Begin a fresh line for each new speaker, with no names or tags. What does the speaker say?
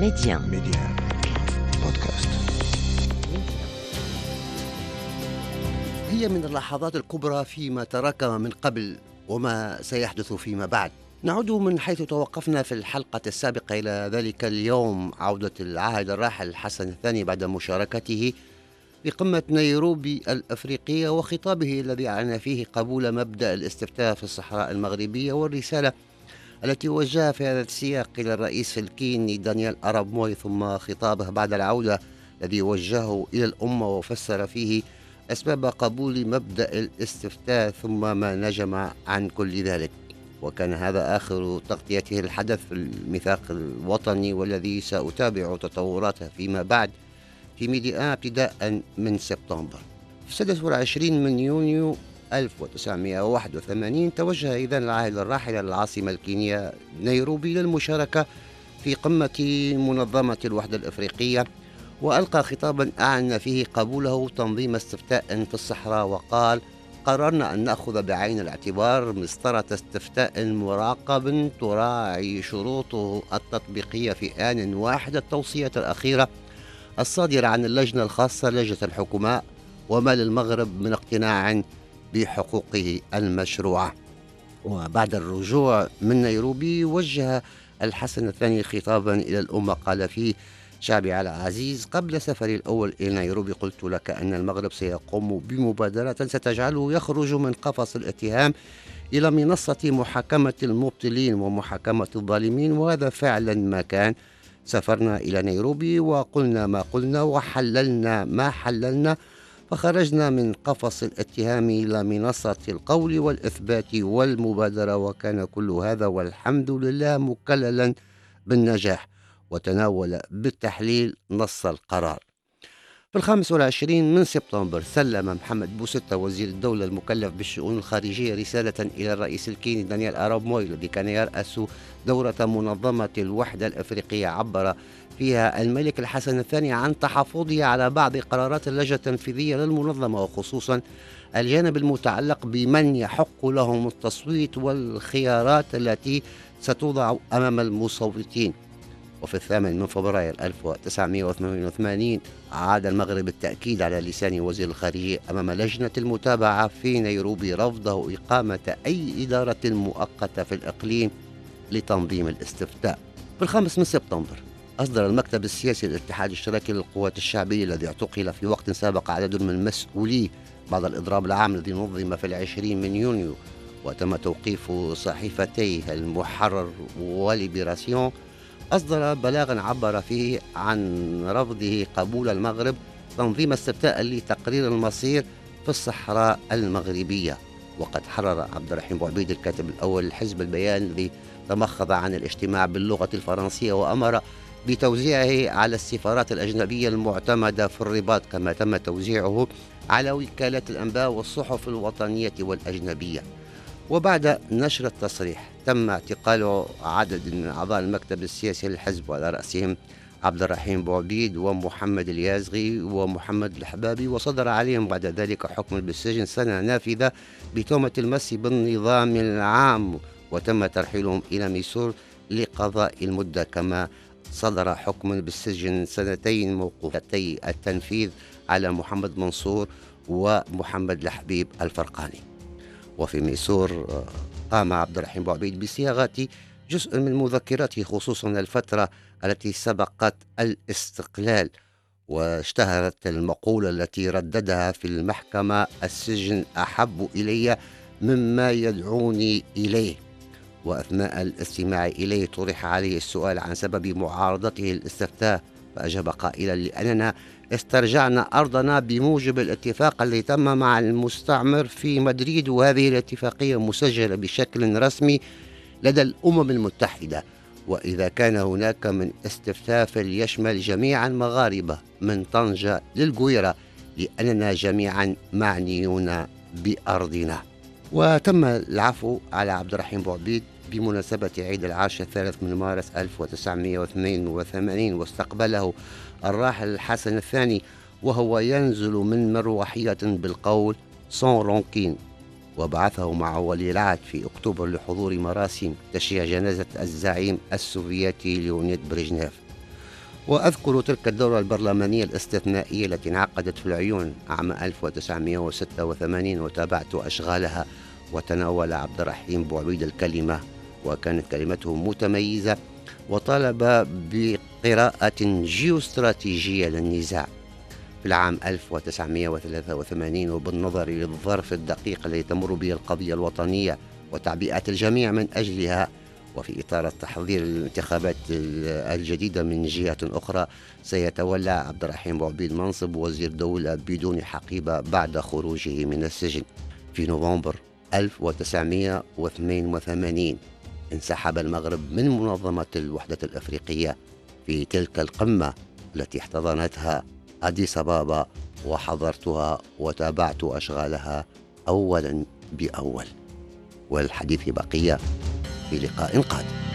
Média.
Média. بودكاست
هي من اللحظات الكبرى فيما تراكم من قبل وما سيحدث فيما بعد نعود من حيث توقفنا في الحلقة السابقة إلى ذلك اليوم عودة العاهل الراحل حسن الثاني بعد مشاركته في قمة نيروبي الأفريقية وخطابه الذي أعلن فيه قبول مبدأ الاستفتاء في الصحراء المغربية والرسالة التي وجهها في هذا السياق إلى الرئيس الكيني دانيال أراب موي ثم خطابه بعد العودة الذي وجهه إلى الأمة وفسر فيه أسباب قبول مبدأ الاستفتاء ثم ما نجم عن كل ذلك. وكان هذا آخر تغطيته الحدث في الميثاق الوطني والذي سأتابع تطوراته فيما بعد في ميديا ابتداء من سبتمبر. في السادس والعشرين من يونيو 1981 توجه إذا العاهل الراحل إلى العاصمة الكينية نيروبي للمشاركة في قمة منظمة الوحدة الإفريقية وألقى خطابا أعلن فيه قبوله تنظيم استفتاء في الصحراء وقال قررنا أن نأخذ بعين الاعتبار مسطرة استفتاء مراقب تراعي شروطه التطبيقية في آن واحد. التوصية الأخيرة الصادرة عن اللجنة الخاصة لجنة الحكماء وما للمغرب من اقتناع بحقوقه المشروعة وبعد الرجوع من نيروبي وجه الحسن الثاني خطابا إلى الأمة قال فيه شعبي العزيز قبل سفري الأول إلى نيروبي قلت لك أن المغرب سيقوم بمبادرة ستجعله يخرج من قفص الاتهام إلى منصة محاكمة المبطلين ومحاكمة الظالمين وهذا فعلا ما كان. سافرنا إلى نيروبي وقلنا ما قلنا وحللنا ما حللنا فخرجنا من قفص الاتهام إلى منصة القول والإثبات والمبادرة وكان كل هذا والحمد لله مكللا بالنجاح وتناول بالتحليل نص القرار. في الخامس والعشرين من سبتمبر سلم محمد بوستة وزير الدولة المكلف بالشؤون الخارجية رسالة إلى الرئيس الكيني دانيال أراب موي الذي كان يرأس دورة منظمة الوحدة الأفريقية عبر فيها الملك الحسن الثاني عن تحفظه على بعض قرارات اللجنة التنفيذية للمنظمة وخصوصا الجانب المتعلق بمن يحق لهم التصويت والخيارات التي ستوضع أمام المصوتين. وفي الثامن من فبراير 1988 عاد المغرب بالتأكيد على لسان وزير الخارجية أمام لجنة المتابعة في نيروبي رفضه إقامة أي إدارة مؤقتة في الإقليم لتنظيم الاستفتاء. في الخامس من سبتمبر أصدر المكتب السياسي للاتحاد الاشتراكي للقوات الشعبية الذي اعتقل في وقت سابق عدد من مسؤوليه بعد الإضراب العام الذي نظم في العشرين من يونيو وتم توقيف صحيفتيه المحرر وليبراسيون أصدر بلاغا عبر فيه عن رفضه قبول المغرب تنظيم استفتاء لتقرير المصير في الصحراء المغربية. وقد حرر عبد الرحيم بوعبيد الكاتب الأول لحزب البيان الذي تمخض عن الاجتماع باللغة الفرنسية وأمر بتوزيعه على السفارات الأجنبية المعتمدة في الرباط كما تم توزيعه على وكالات الأنباء والصحف الوطنية والأجنبية. وبعد نشر التصريح تم اعتقال عدد من أعضاء المكتب السياسي للحزب وعلى رأسهم عبد الرحيم بوعبيد ومحمد اليازغي ومحمد الحبابي وصدر عليهم بعد ذلك حكم بالسجن سنة نافذة بتهمة المس بالنظام العام وتم ترحيلهم إلى ميسور لقضاء المدة كما صدر حكم بالسجن سنتين موقوفتي التنفيذ على محمد منصور ومحمد الحبيب الفرقاني. وفي ميسور قام عبد الرحيم بوعبيد بصياغة جزء من مذكراته خصوصا الفترة التي سبقت الاستقلال واشتهرت المقولة التي رددها في المحكمة السجن أحب إلي مما يدعوني إليه وأثناء الاستماع إليه طرح عليه السؤال عن سبب معارضته الاستفتاء فأجاب قائلا لأننا استرجعنا أرضنا بموجب الاتفاق الذي تم مع المستعمر في مدريد وهذه الاتفاقية مسجلة بشكل رسمي لدى الأمم المتحدة. وإذا كان هناك من استفتاء فليشمل جميع المغاربة من طنجة للجويرة لأننا جميعا معنيون بأرضنا. وتم العفو على عبد الرحيم بوعبيد بمناسبة عيد العرش الثالث من مارس 1982 واستقبله الراحل الحسن الثاني وهو ينزل من مروحية بالقول sans rancune وبعثه مع ولي العهد في أكتوبر لحضور مراسم تشييع جنازة الزعيم السوفيتي ليونيد بريجنيف وأذكر تلك الدورة البرلمانية الاستثنائية التي انعقدت في العيون عام 1986 وتابعت أشغالها وتناول عبد الرحيم بوعبيد الكلمة. وكانت كلمته متميزة وطالب بقراءة جيوستراتيجية للنزاع. في العام 1983 وبالنظر للظرف الدقيق الذي تمر به القضية الوطنية وتعبئة الجميع من أجلها وفي إطار التحضير للانتخابات الجديدة من جهة أخرى سيتولى عبد الرحيم بوعبيد منصب وزير دولة بدون حقيبة بعد خروجه من السجن. في نوفمبر 1982 انسحب المغرب من منظمة الوحدة الأفريقية في تلك القمة التي احتضنتها أديس أبابا وحضرتها وتابعت أشغالها أولا بأول. والحديث بقية في لقاء قادم.